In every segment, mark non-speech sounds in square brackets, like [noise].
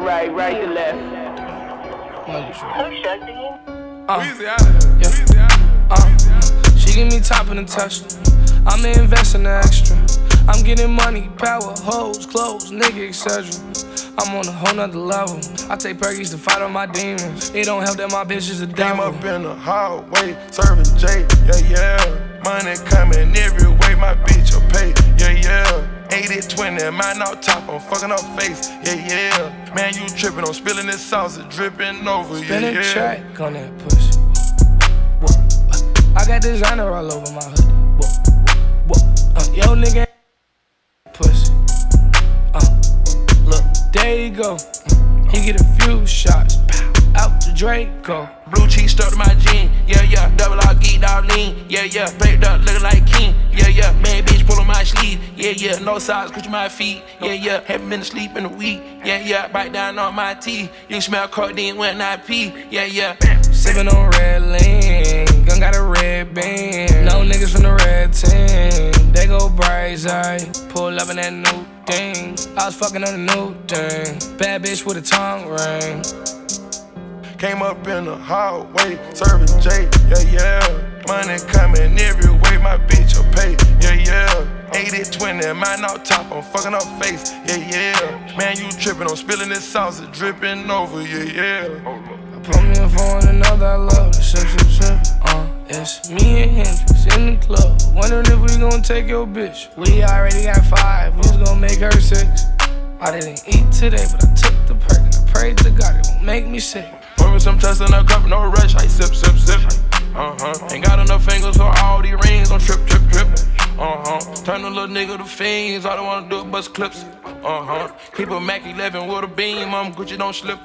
right, right to left. Why you sure? Who's shutting? Weezy out of here. Yeah. Weezy out of here. Uh, she give me top in the touch. I'm investing the extra. I'm getting money, power, hoes, clothes, nigga, etc. I'm on a whole nother level. I take perkies to fight on my demons. It don't help that my bitch is a Came devil. up in the hallway, serving J, yeah, yeah. Money coming every way, my bitch will pay, yeah, yeah. 80 20, mine out top, I'm fucking up face, yeah, yeah. Man, you tripping, I'm spilling this sauce, it dripping over, yeah, Spin a yeah. track on that pussy. Whoa, whoa, uh, I got designer all over my hoodie. Whoa, whoa, whoa. Uh, yo, nigga, pussy. Uh, look, there you go. He get a few shots. Draco. Blue cheese stuck to my jean, yeah, yeah. Double R, geeked out lean, yeah, yeah. Baked up, looking like king, yeah, yeah. Man, bitch, pull on my sleeve, yeah, yeah. No socks, cushion my feet, yeah, yeah. Haven't been asleep in a week, yeah, yeah. Bite down on my teeth. You smell codeine when I pee, yeah, yeah. Sippin' on red lean. Gun got a red beam. No niggas from the red team. They go bright side. Pull up in that new thing. I was fucking on a new thing. Bad bitch with a tongue ring. Came up in the hallway, serving J, yeah, yeah. Money coming every way, my bitch will pay, yeah, yeah. 80 20, mine out top, I'm fucking up face, yeah, yeah. Man, you tripping, I'm spilling this sauce, it dripping over, yeah, yeah. I Put me in for another, I love the sip, sip, sip. Uh, it's me and Hendrix in the club. Wondering if we gon' take your bitch. We already got five, was gon' make her six. I didn't eat today, but I took the perk and I prayed to God it won't make me sick. Pour me some trust in a cup, no rush, I sip, sip, sip. Uh huh. Ain't got enough fingers for all these rings, don't trip, trip, trip. Uh huh. Turn a little nigga to fiends, all I wanna do is bust clips. Uh huh. Keep a Mac 11 with a beam, I'm Gucci, don't slip.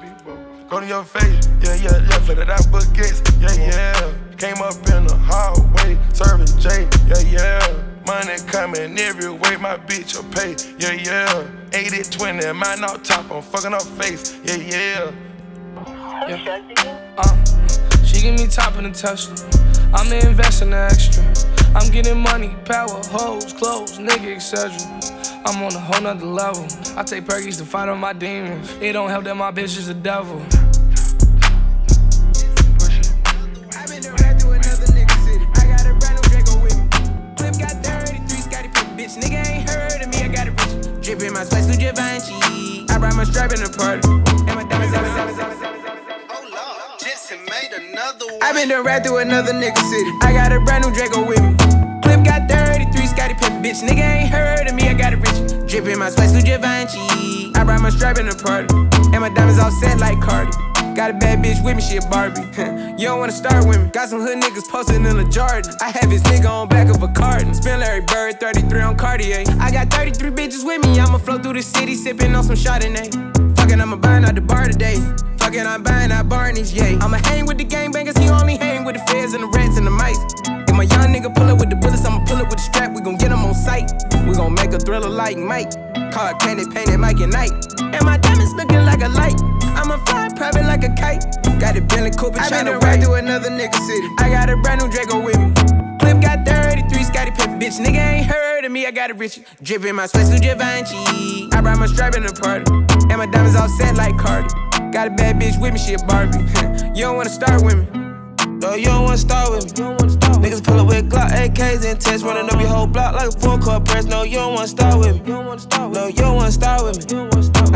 Go to your face, yeah, yeah, yeah, for that baguettes, yeah, yeah. Came up in the hallway, serving J, yeah, yeah. Money coming every way, my bitch will pay, yeah, yeah. 80 20, mine out top, I'm fucking up face, yeah, yeah. Who's shutting? Uh, she give me top in the touch. I'm investing the extra. I'm getting money, power, hoes, clothes, nigga, etc. I'm on a whole nother level. I take perkies to fight on my demons. It don't help that my bitch is a devil. I been to ride through another nigga city. I got a brand new Draco with me. Clip got 33, Scottie Pippen, bitch. Nigga ain't heard of me, I got a rich. Drip my spice to Givenchy. I brought my strap in the party. And my diamonds, diamonds, diamonds, diamonds, diamonds. I been to ride through another nigga city. I got a brand new Draco with me. Clip got 33, Scottie Pippen, bitch. Nigga ain't heard of me, I got a rich. Drip in my spice to Givenchy. I brought my strap in the party. And my diamonds all set like Cardi. Got a bad bitch with me, she a Barbie. [laughs] you don't wanna start with me. Got some hood niggas posted in a Jordan. I have his nigga on back of a carton. Spin Larry Bird, 33 on Cartier. I got 33 bitches with me. I'ma flow through the city, sipping on some Chardonnay. Fucking, I'ma buying out the bar today. Fucking, I'm buying out Barney's, yeah. I'ma hang with the gangbangers, he only hang with the feds and the rats and the mice. If my young nigga pull up with the bullets, I'ma pull up with the strap. We gon' get him on sight. We gon' make a thriller like Mike. Car candy painted Mike and Night. And my diamonds looking like a light. I'ma fly private like a kite. Got a Bentley Cooper I trying been to to ride through another nigga city. I got a brand new Draco with me. Clip got 33, Scottie Pippen, bitch. Nigga ain't heard of me, I got a rich. Drip in my sweats to Givenchy. I brought my strap in the party. And my diamonds all set like Cardi. Got a bad bitch with me, she a Barbie. [laughs] you don't wanna start with me. No, you don't wanna start with me. Niggas pull up with Glock AKs and tests, running up your whole block like a full court press. No, you don't wanna start with me. No, you don't wanna start with me.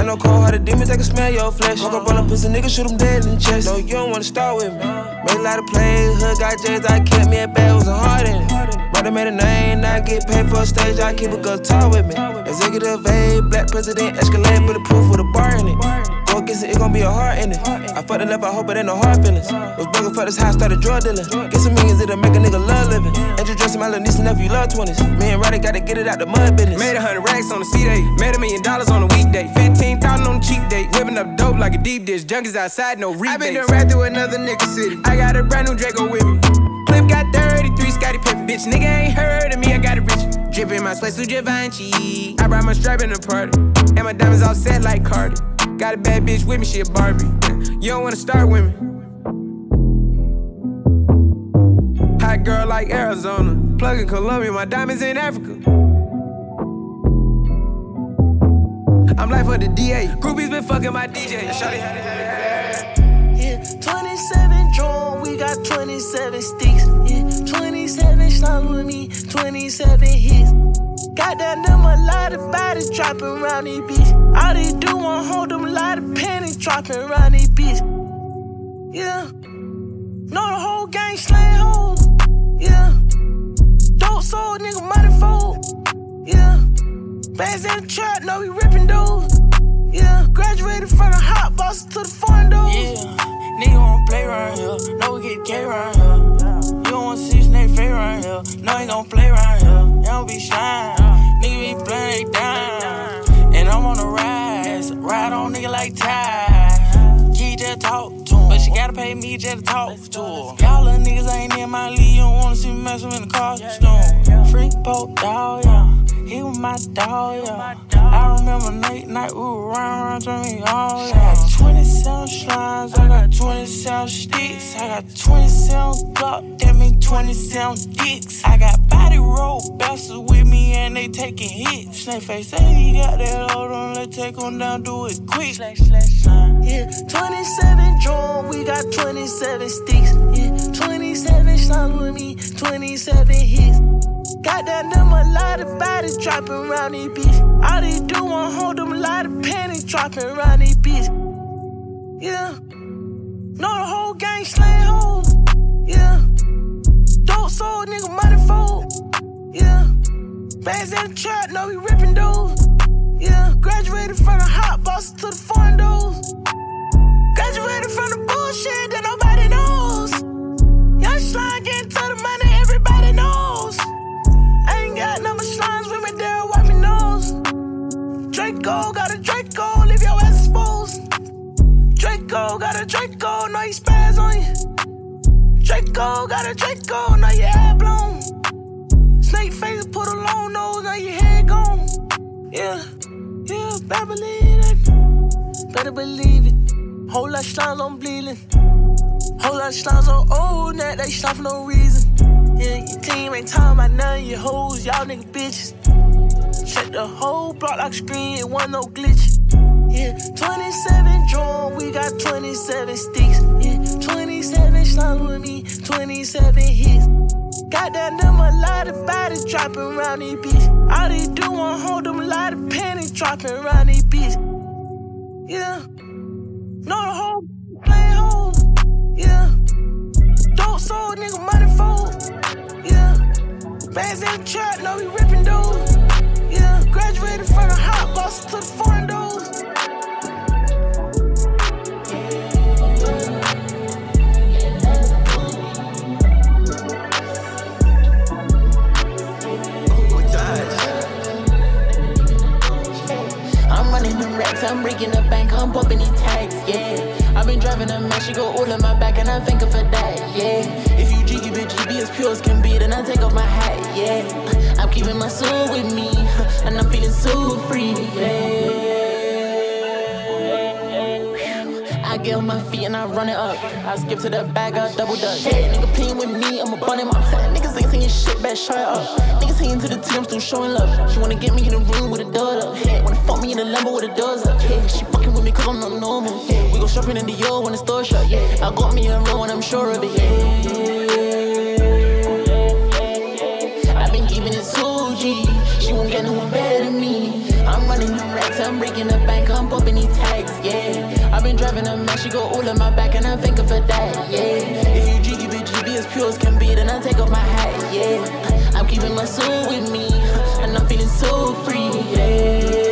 I know cold hearted demons, they can smell your flesh. Walk up on a pussy nigga, shoot him dead in the chest. No, you don't wanna start with me. Made a lot of plays, hood got J's, I kept me a bag, was a heart in it. Brother made a name, now I get paid for a stage, I keep a talk with me. Executive A, black president, Escalade, bulletproof with a bar in it. Go against it, it gon' be a heart in it. I fucked the left, I hope it ain't no hard feelings. Was bugging for this house, started drug dealing. Get some millions, it'll make a nigga love living. Introducing my little niece and nephew, love 20s. Me and Roddy gotta get it out the mud business. Made a hundred racks on a C day. Made a million dollars on a weekday. Fifteen thousand on a cheap day. Whipping up dope like a deep dish. Junkies outside, no rebates. I been done ride through another nigga city. I got a brand new Draco with me. Clip got 33, Scottie Pippen, bitch. Nigga ain't heard of me, I got a rich. Drip in my sweats to Givenchy. I brought my strap in the party. And my diamonds all set like Cardi. Got a bad bitch with me, she a Barbie. you don't wanna start with me. Hot girl like Arizona. Plug in Colombia, my diamonds in Africa. I'm like for the DA. Groupies been fucking my DJ. Yeah, 27 drawn, we got 27 sticks. Yeah, 27 songs with me, 27 hits. Goddamn them a lot of bodies dropping around these beats. All they do want hold them a lot of pennies dropping around these beats. Yeah. Know the whole gang slaying hoes. Yeah. Dope sold, nigga, money fold. Yeah. Bands in the trap, know we ripping those. Yeah. Graduated from the hot bosses to the foreign doors. Yeah, nigga wanna play around here. No, we get K around here. You don't wanna see Snake Fay around here. No, ain't gon' play around here. Don't be shy. Nigga be playing down. And I'm on the rise. Ride on nigga like Ty. Key just talk to him. But she gotta pay me just to talk to her. Y'all little niggas ain't in my league. You don't wanna see me messing in the costume. Freak poke dog, yeah. He was my dog, yeah. I remember late night, we were round, round, drinking all, yeah. 27 slimes, I got 27 sticks. I got 27 Glock, that mean 27 dicks. I got body roll bastards with me and they taking hits. Snake face say he got that hold on, let's take on down, do it quick. Slash, slash, slime. Yeah, 27 drawn, we got 27 sticks. Yeah, 27 songs with me, 27 hits. Goddamn them a lot of bodies dropping around these beats. All they do want hold them lot of pennies dropping around these beats. Yeah. Know the whole gang slaying hoes. Yeah. Dope sold, nigga, money fold. Yeah. Bands in the trap, know we ripping those. Yeah. Graduated from the hot bosses to the foreign doors. Graduated from the bullshit that nobody knows. Young slime getting to the money, Draco, got a Draco, leave your ass exposed. Draco, got a Draco, know he spaz on you. Draco, got a Draco, now your head blown. Snake face, put a long nose, now your head gone. Yeah, yeah, better believe it. Better believe it. Whole lot of slimes on bleeding. Whole lot of slimes on old net, they stop for no reason. Yeah, your team ain't talking about none your hoes, y'all nigga bitches. Check the whole block like screen, it wasn't no glitch. Yeah, 27 drawn, we got 27 sticks. Yeah, 27 slimes with me, 27 hits. Goddamn them a lot of bodies dropping around these beats. All they do want hold them a lot of pennies dropping around these beats. Yeah. Know the whole playing hoes. Yeah. Dope sold, nigga, money fold. Yeah. Bands in the trap, know we ripping those. Graduated from the hot bosses to the foreign doors. I'm running them racks, I'm breaking the bank, I'm popping these tags, yeah. I've been driving a go all in my back, and I thank her for that, yeah. As pure as can be, then I take off my hat, yeah. I'm keeping my soul with me, and I'm feeling so free, yeah. I get on my feet and I run it up. I skip to the bag, I double dutch. Yeah, nigga playing with me, I'ma bun him. Niggas ain't saying shit, better shut up. Niggas hating to the team, I'm still showing love. She wanna get me in the room with a door up. Yeah, wanna fuck me in the Lambo with the doors up. Yeah, she fucking with me cause I'm not normal. Yeah, we go shopping in the Dior when the store shut. Yeah, I got me a roll and I'm sure of it. Yeah. She won't get no one better than me. I'm running them racks, I'm breaking the bank, I'm popping these tags, yeah. I've been driving a man, she go all in my back, and I thank her for that, yeah. If you jiggy bitch, you be as pure as can be, then I take off my hat, yeah. I'm keeping my soul with me, and I'm feeling so free, yeah.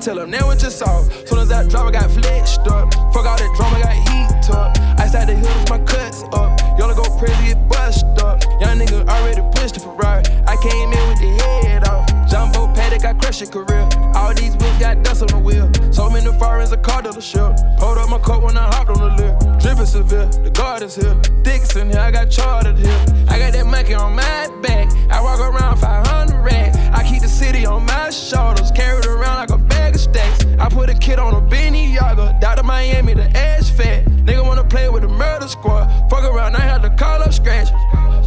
Tell him, now what you saw. Soon as that drama got flexed up. Fuck all that drama, got heat up. I started the hills, my cuts up. Y'all go crazy, get bust up. Young nigga already pushed the Ferrari. I came in with the head off. Jumbo paddock, I crushed your career. All these wheels got dust on the wheel. So many foreigns, a car dealership. Pulled up my coat when I hopped on the lip. Dripping severe, the guard is here. Dixon here, I got chartered here. I got that monkey on my back. I walk around 500 racks. I keep the city on my shoulders, carried around like a. I put a kid on a Benny Yaga, down to Miami, the ass fat. Nigga wanna play with the murder squad. Fuck around, I had to call up scratch.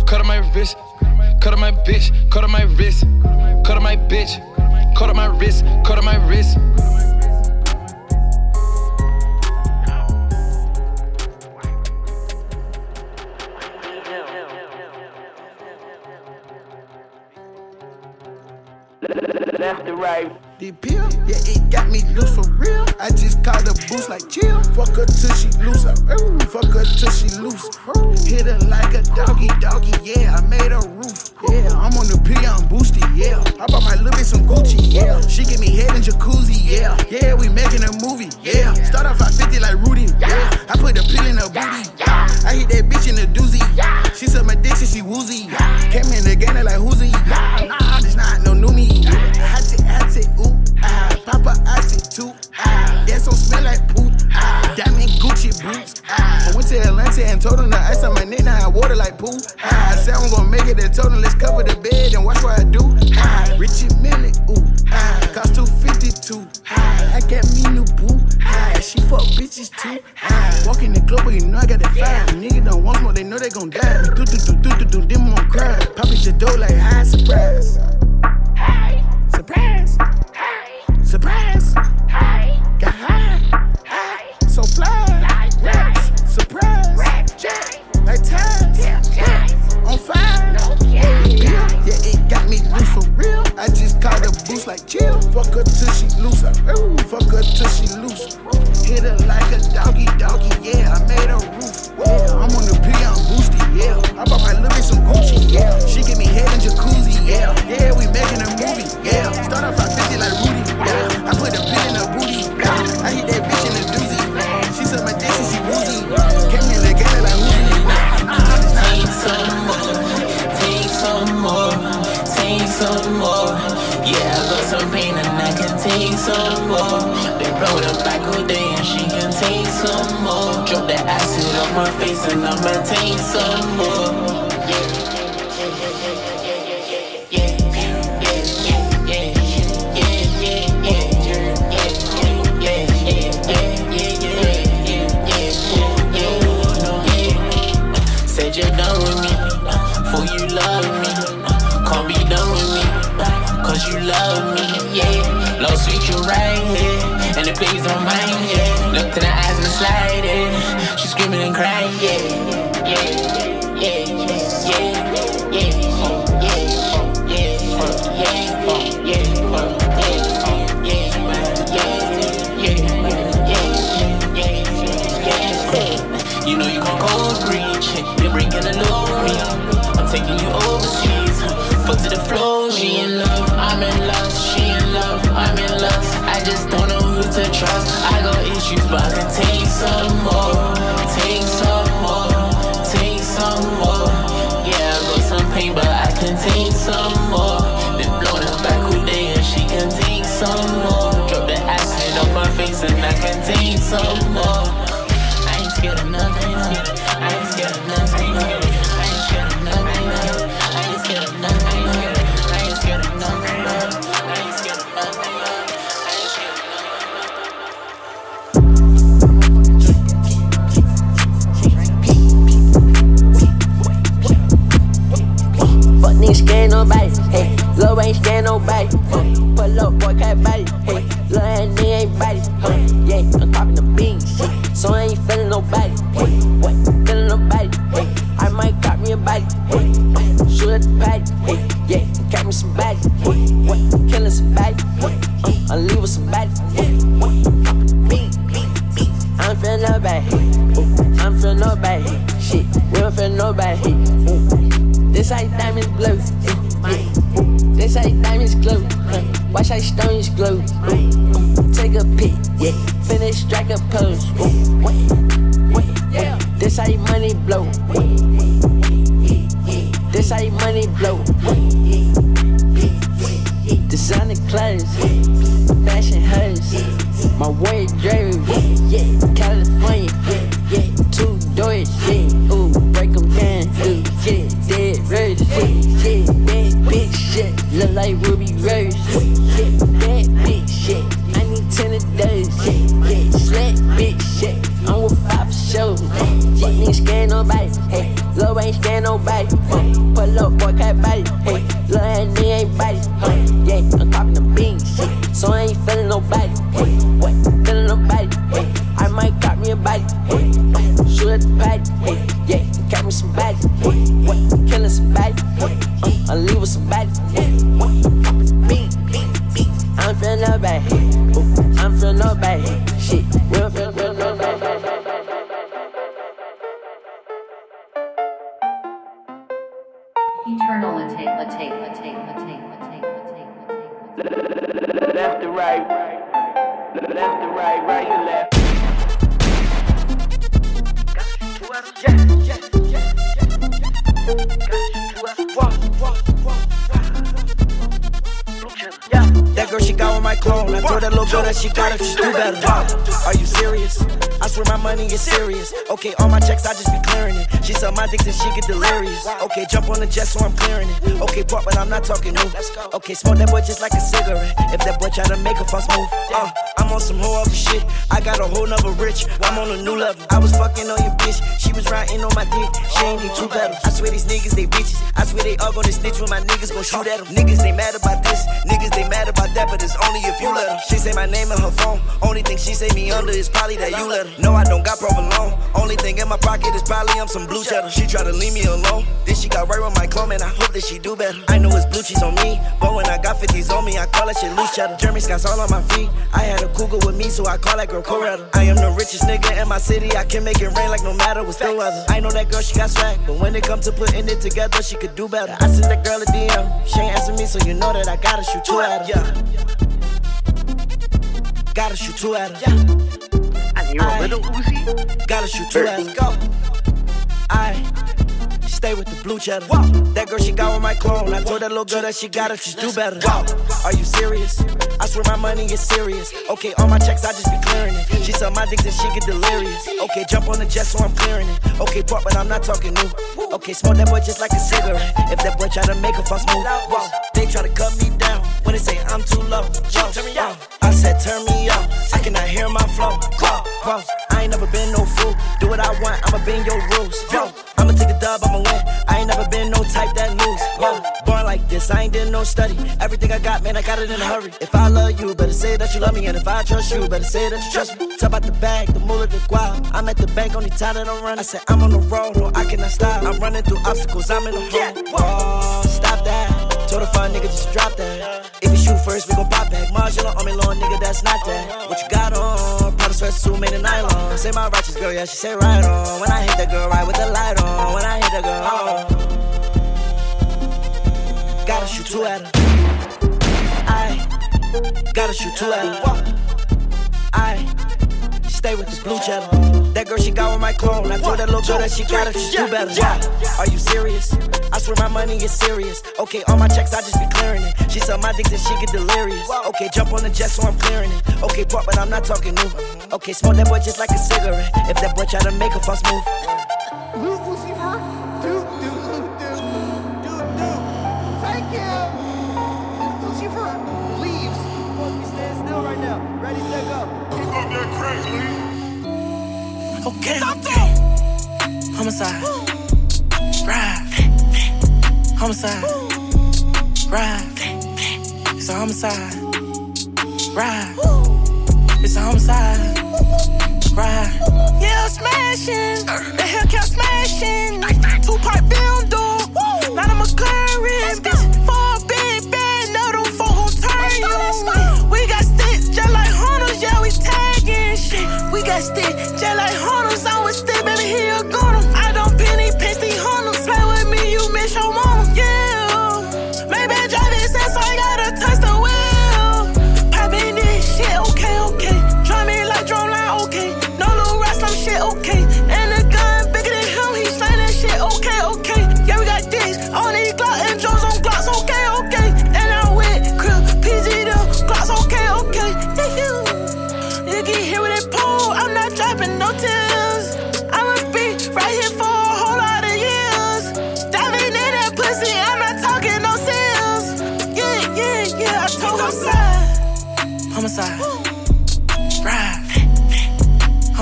Cut up my wrist, cut up my bitch, cut up my wrist, cut up my bitch, cut up my wrist, cut up my wrist. Left to right. The pill, yeah, it got me loose for real. I just called the boost like chill. Fuck her till she loose. ooh, Fuck her till she loose. Ooh, Hit her like a doggy, doggy, yeah. I made her roof. Yeah, I'm on the pill, I'm boosted, yeah. I bought my little bitch some Gucci, yeah. She give me head in jacuzzi, yeah. Yeah, we making a movie, yeah. Start off at 50 like Rudy, yeah. I put the pill in her booty. I hit that bitch in the doozy. She suck my dick, and she woozy. Yeah. Came in the game like who's he? Nah, this not no new me. Told them let's cover the bed some more. Been rolled up day and she can take some more. Drop the acid off my face and I'ma take some more. Love me, cause you love me, right here, and the please don't mind it. Looked in her eyes and I slide it. She screaming and crying, yeah, yeah, yeah, yeah, yeah, yeah. You know you gon' cold breach, you're breaking the low I'm taking you overseas, foot to the floor, she to trust. I got issues, but I can take some more. Take some more. Take some more. Yeah, I got some pain, but I can take some more. Been blowing her back all day, and she can take some more. Drop the acid off my face, and I can take some more. Ain't scared nobody. Huh. Pull up, boy, cat body, hey, that nigga ain't body. Huh. Yeah, I'm popping the beans, so I ain't feeling nobody. Hey, what? Feeling nobody, hey, I might cop me a body, hey, shoot at the patty, hey, yeah, got me some body, hey, what? Killing somebody, hey, uh, I'm leaving somebody, hey, what? Popping the beans, beans, beans. I'm feeling nobody, hey, I'm feeling nobody, shit, we don't feel nobody, hey, ooh. This how diamonds glow. This how diamonds glow. huh. Watch how stones glow. Ooh, Take a pic, yeah. Finish, strike a pose. Ooh, wait, wait, yeah. This how money blow. This how money blow. Designer clothes, fashion hers. My wardrobe, yeah. Like Leaving somebody, My she get delirious. Okay, jump on the jet, so I'm clearing it. Okay, pop, but I'm not talking new. Okay, smoke that boy just like a cigarette. If that boy try to make a fuss move, uh, I'm on some whole other shit. I got a whole nother rich. I'm on a new level. I was fucking on your bitch. She was riding on my dick. She ain't need two pedals. I swear these niggas, they bitches. I swear they all gonna snitch when my niggas gon' shoot at them. Niggas, they mad about this. Niggas, they mad about that, but it's only if you let them. Say my name in her phone. Only thing she say me under is probably that you let her. No, I don't got provolone. Only thing in my pocket is probably I'm some blue cheddar. She try to leave me alone. Then she got right with my clone, and I hope that she do better. I know it's blue cheese on me, but when I got 50s on me, I call that shit loose cheddar. Jeremy Scott's all on my feet. I had a cougar with me, so I call that girl Coretta. I am the richest nigga in my city. I can make it rain like no matter what's the weather. I know that girl, she got swag, but when it come to putting it together, she could do better. I sent that girl a DM. She ain't answer me, so you know that I gotta shoot two at her. Yeah. Gotta shoot two at her. I need a little Uzi. Gotta shoot two at her. Go. I stay with the blue cheddar. That girl, she got with my clone. I told that little girl that she got it, just do better. Are you serious? I swear my money is serious. Okay, all my checks, I just be clearing it. She suck my dick, then she get delirious. Okay, jump on the jet, so I'm clearing it. Okay, pop, but I'm not talking new. Okay, smoke that boy just like a cigarette. If that boy try to make a fuss move, whoa, they try to cut me down. When they say I'm too low, yo, turn me out. I said turn me up. I cannot hear my flow. Whoa, whoa, I ain't never been no fool. Do what I want, I'ma bend your rules. Yo, I'ma take a dub, I'ma win. I ain't never been no type that lose. Yo, born like this, I ain't did no study. Everything I got, man, I got it in a hurry. If I love you, better say that you love me. And if I trust you, better say that you trust me. Talk about the bag, the moolah, the guap. I'm at the bank, only time that I'm running. I said I'm on the road, no, I cannot stop. I'm running through obstacles, I'm in the hole. Oh, stop that. Told a fun nigga just drop that. Shoot first, we gon' pop back. Marginal on me, long nigga, that's not that. What you got on? Prada sweatsuit made of nylon. Say my righteous girl, yeah, she say right on. When I hit that girl, right with the light on. When I hit that girl, oh. Gotta shoot two at her. I gotta shoot two at her. Aye. Stay with this blue cheddar. That girl, she got with my clone. I told that little girl that she got it, she do better. Yeah. Are you serious? I swear my money is serious. Okay, all my checks, I just be clearing it. She suck my dick, then she get delirious. Okay, jump on the jet, so I'm clearing it. Okay, pop, but I'm not talking new. Okay, smoke that boy just like a cigarette. If that boy try to make a fuss move. That crack, Okay, okay. Homicide. Ride. Homicide. Ride. It's a homicide. Ride. It's a homicide. Ride. Yeah, smashing. The Hellcat smashing. Two part build door. Not a McLaren. Bitch, for got sticks just.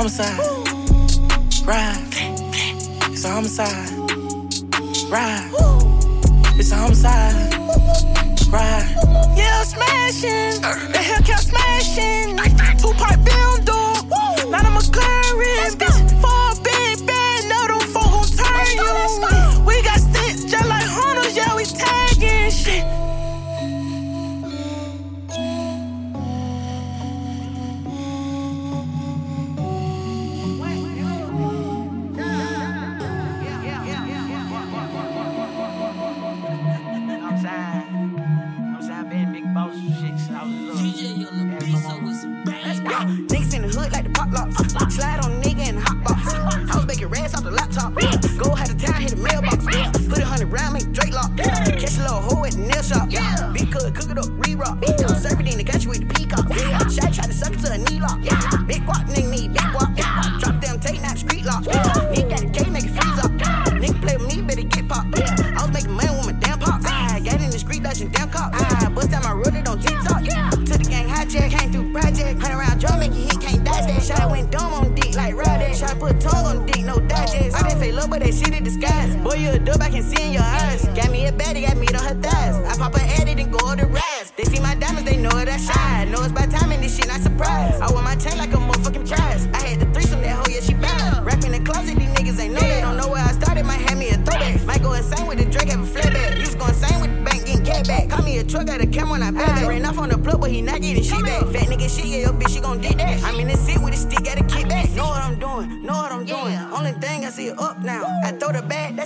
Homicide. Ride. It's a homicide. Ride. It's a homicide. Ride. Yeah, smashing. The Hellcat smashing. Two part build door. Not a McLaren. Bitch, for Tried to suck it to a knee lock. Big guap, nigga need big guap. Drop them now the street lock.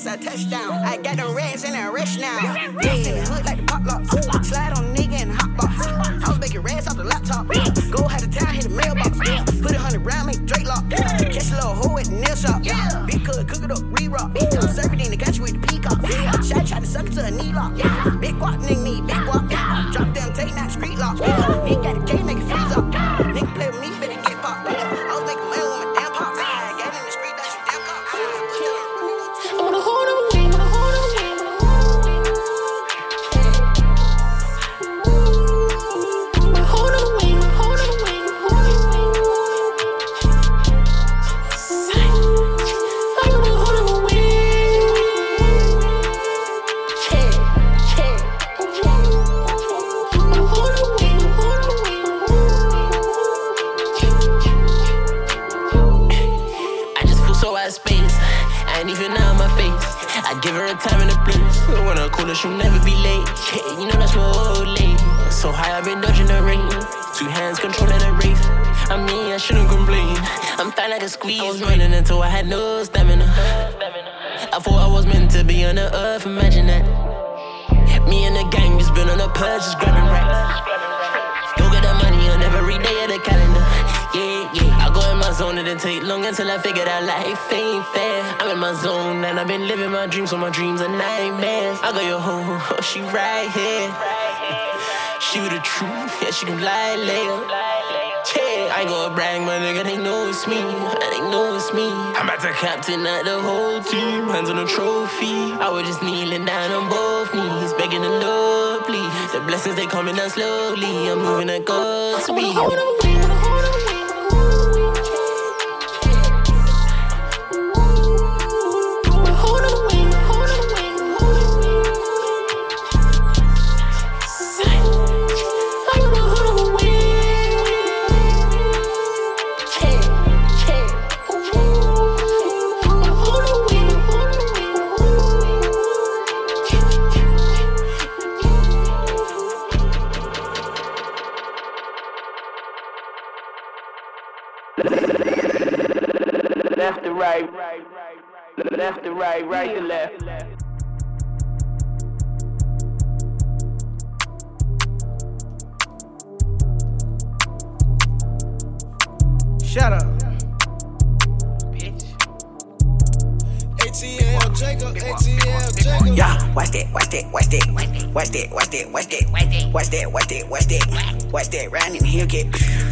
That's a touchdown. I got the rats in a rush now. In hood like the pop locks. Slide on a nigga in the hot box. I was making rats off the laptop. Go had the town, hit the mailbox. Put a hundred round, make Drake lock. Catch a little hoe at the nail shop. Big cook, cook it up, re-rock. Serve it in the country with the peacock. Shot tried to suck it to a knee lock. Big guap, nigga need big guap. Drop them tape, now the street lock. Nigga got a K, make it freeze up. Nigga play I she'll never be late. Yeah, you know that's my old lady. So high, I've been dodging the rain. Two hands controlling the wraith. I mean, I shouldn't complain. I'm fine like a squeeze. I was running until I had no stamina. I thought I was meant to be on the earth. Imagine that. Me and the gang just been on a purge, just grabbing racks. Didn't take long until I figured out life ain't fair. I'm in my zone and I've been living my dreams, so my dreams are nightmares. I got your home, oh, [laughs] she right here. She with the truth, yeah, she can lie later. Yeah, I ain't gonna brag, my nigga, they know it's me. They know it's me. I'm about to captain out the whole team, hands on the trophy. I was just kneeling down on both knees, begging the Lord, please. The blessings they coming down slowly. I'm moving at God's speed. Left to right, right to left. Shut up. ATL Jacob, ATL Jacob. Yeah, watch that, watch that, watch that, watch that, watch that, watch that, watch that, watch that, watch that, watch that, watch that, round in here, get,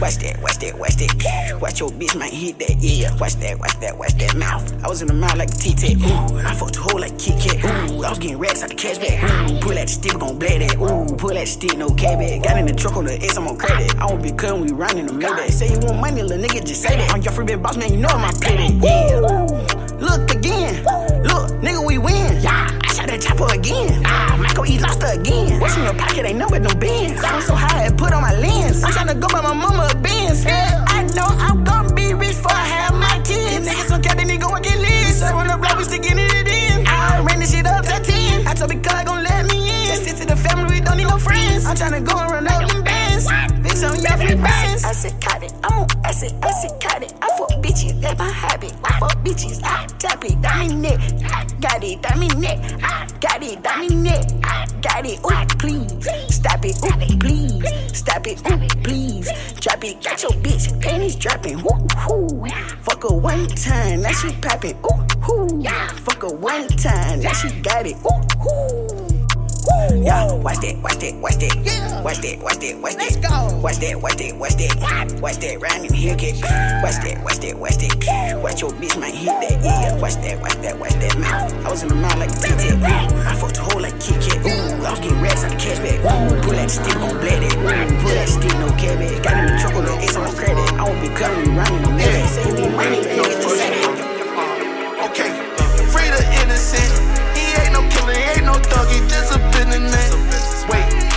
watch that, watch that, watch that, watch your bitch might hit that, yeah, watch that, watch that, watch that mouth. I was in the mouth like a T-Tat, ooh, I fucked a hole like Kit Kat, ooh, I was getting racks out the cash bag, ooh, pull that stick, gon' blade that, ooh, pull that stick, no cab bag, got in the truck on the S, I'm on credit, I won't be cutting, we running the Maybach, say you want money, little nigga, just say that, I'm your free big boss, man, you know I'm a play that, yeah, look again, look, nigga, we win, yeah, I shot that chopper again, ah, Michael E. lost her again, what's in your pocket, ain't but no bins, I'm so high, I put on my lens, I'm tryna go buy my mama a Benz, yeah, I know I'm gon' be rich before I have my kids, niggas don't care, they need go and get lit, so on the block, we sticking it in, I ran this shit up to 10, I told the God gon' let me in, just sit to the family, we don't need no friends, I'm tryna go and run up them bands, bitch, on your free bands, I said, cut it, I'm on acid, I said, cut it, bitches, I tap it, neck, I got it, neck, I got it, neck, I got it, ooh, please, stop it, ooh, please, stop it, ooh, please, drop it, got your bitch, panties dropping, whoo, whoo, fuck her one time, now she popping, ooh, whoo, fuck her one time, now she got it, ooh, whoo. Yeah, watch that, watch that, watch that. Yeah. Watch that, watch that, watch that. Let's go. Watch that, watch that, watch that. Watch that, rhyme in here, get. Watch that, watch that, watch that. Watch your bitch, man, hit that ear. Watch that, watch that, watch that mouth. I was in my mouth like a tic tac. I fucked the hole like Kit Kat. Ooh, I was getting rats out of cash back. Ooh, pull that stick, gon' bled it. Ooh, pull that stick, no cab back. Got in the truck with no ace on credit. I won't be clowning, rhyming on that. Say you need money, nigga, just say that. Okay he ain't no thug, he just a. Wait,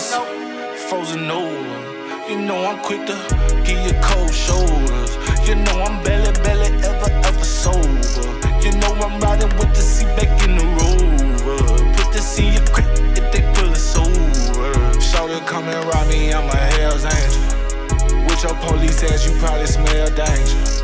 know my heart is frozen over. You know I'm quick to give you cold shoulders. You know I'm belly, belly, ever, ever sober. You know I'm riding with the seat back in the rover. Put seat in your crack if they pull us over. Shoulder come and rob me, I'm a hell's angel. With your police ass, you probably smell danger.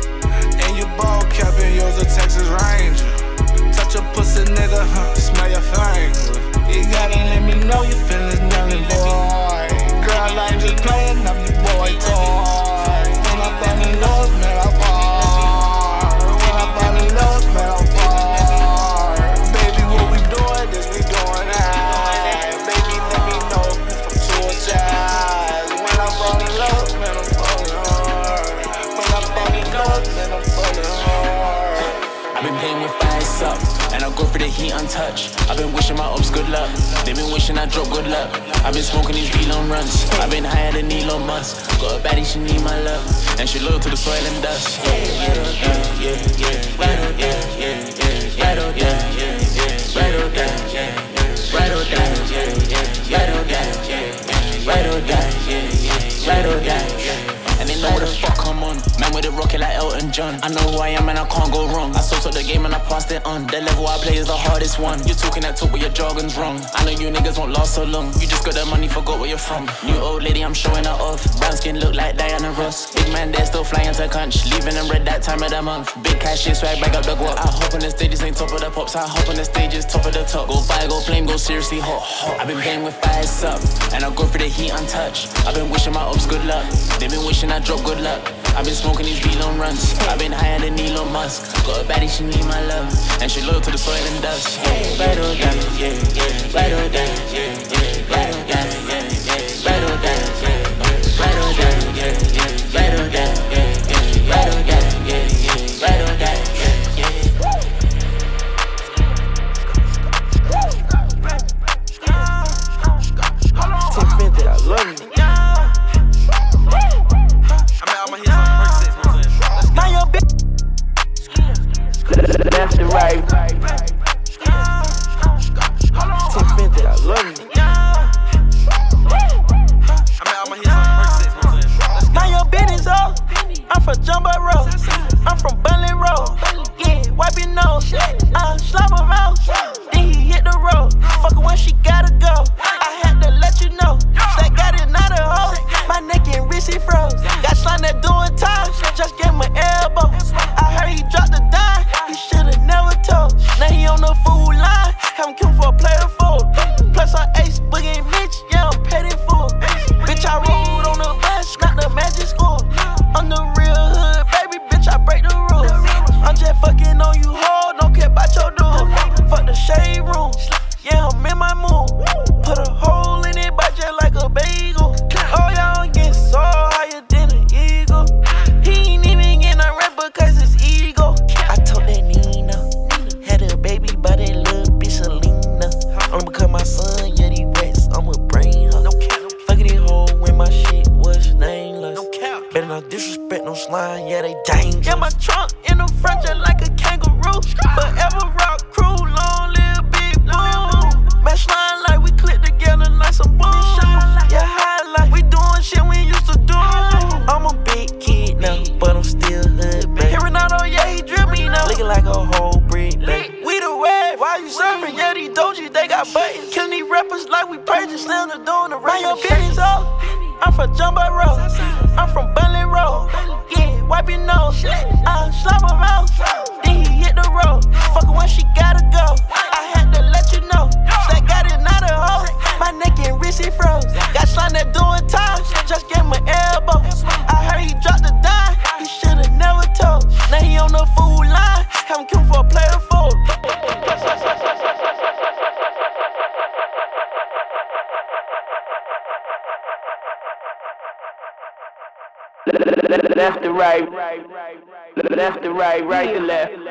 this one. You talking that talk, but your jargon's wrong. I know you niggas won't last so long. You just got the money, forgot where you're from. New old lady, I'm showing her off. Brown skin look like Diana Ross. Big man, they're still flying to conch. Leaving them red that time of the month. Big cash, shit, swag, back up the guap. I hop on the stages, ain't top of the pops. I hop on the stages, top of the top. Go fire, go flame, go seriously hot. hot. I've been playing with fire, up, and I go through the heat untouched. I've been wishing my ups good luck. They've been wishing I drop good luck. I've been smoking these Elon runs. I've been higher than Elon Musk. Got a baddie, she need my love. And she loyal to the soil and dust. Right or down, yeah, right or down, yeah. right. I love you. Mind your business, oh. I'm from Jumbo Road. I'm from Road. Yeah, wiping nose. I'm slobber road. Then he hit the road. Fuckin' when she got it. I'm from Jumbo Road. I'm from Bunley Road. Yeah, your nose. left to right, left to right, right to left.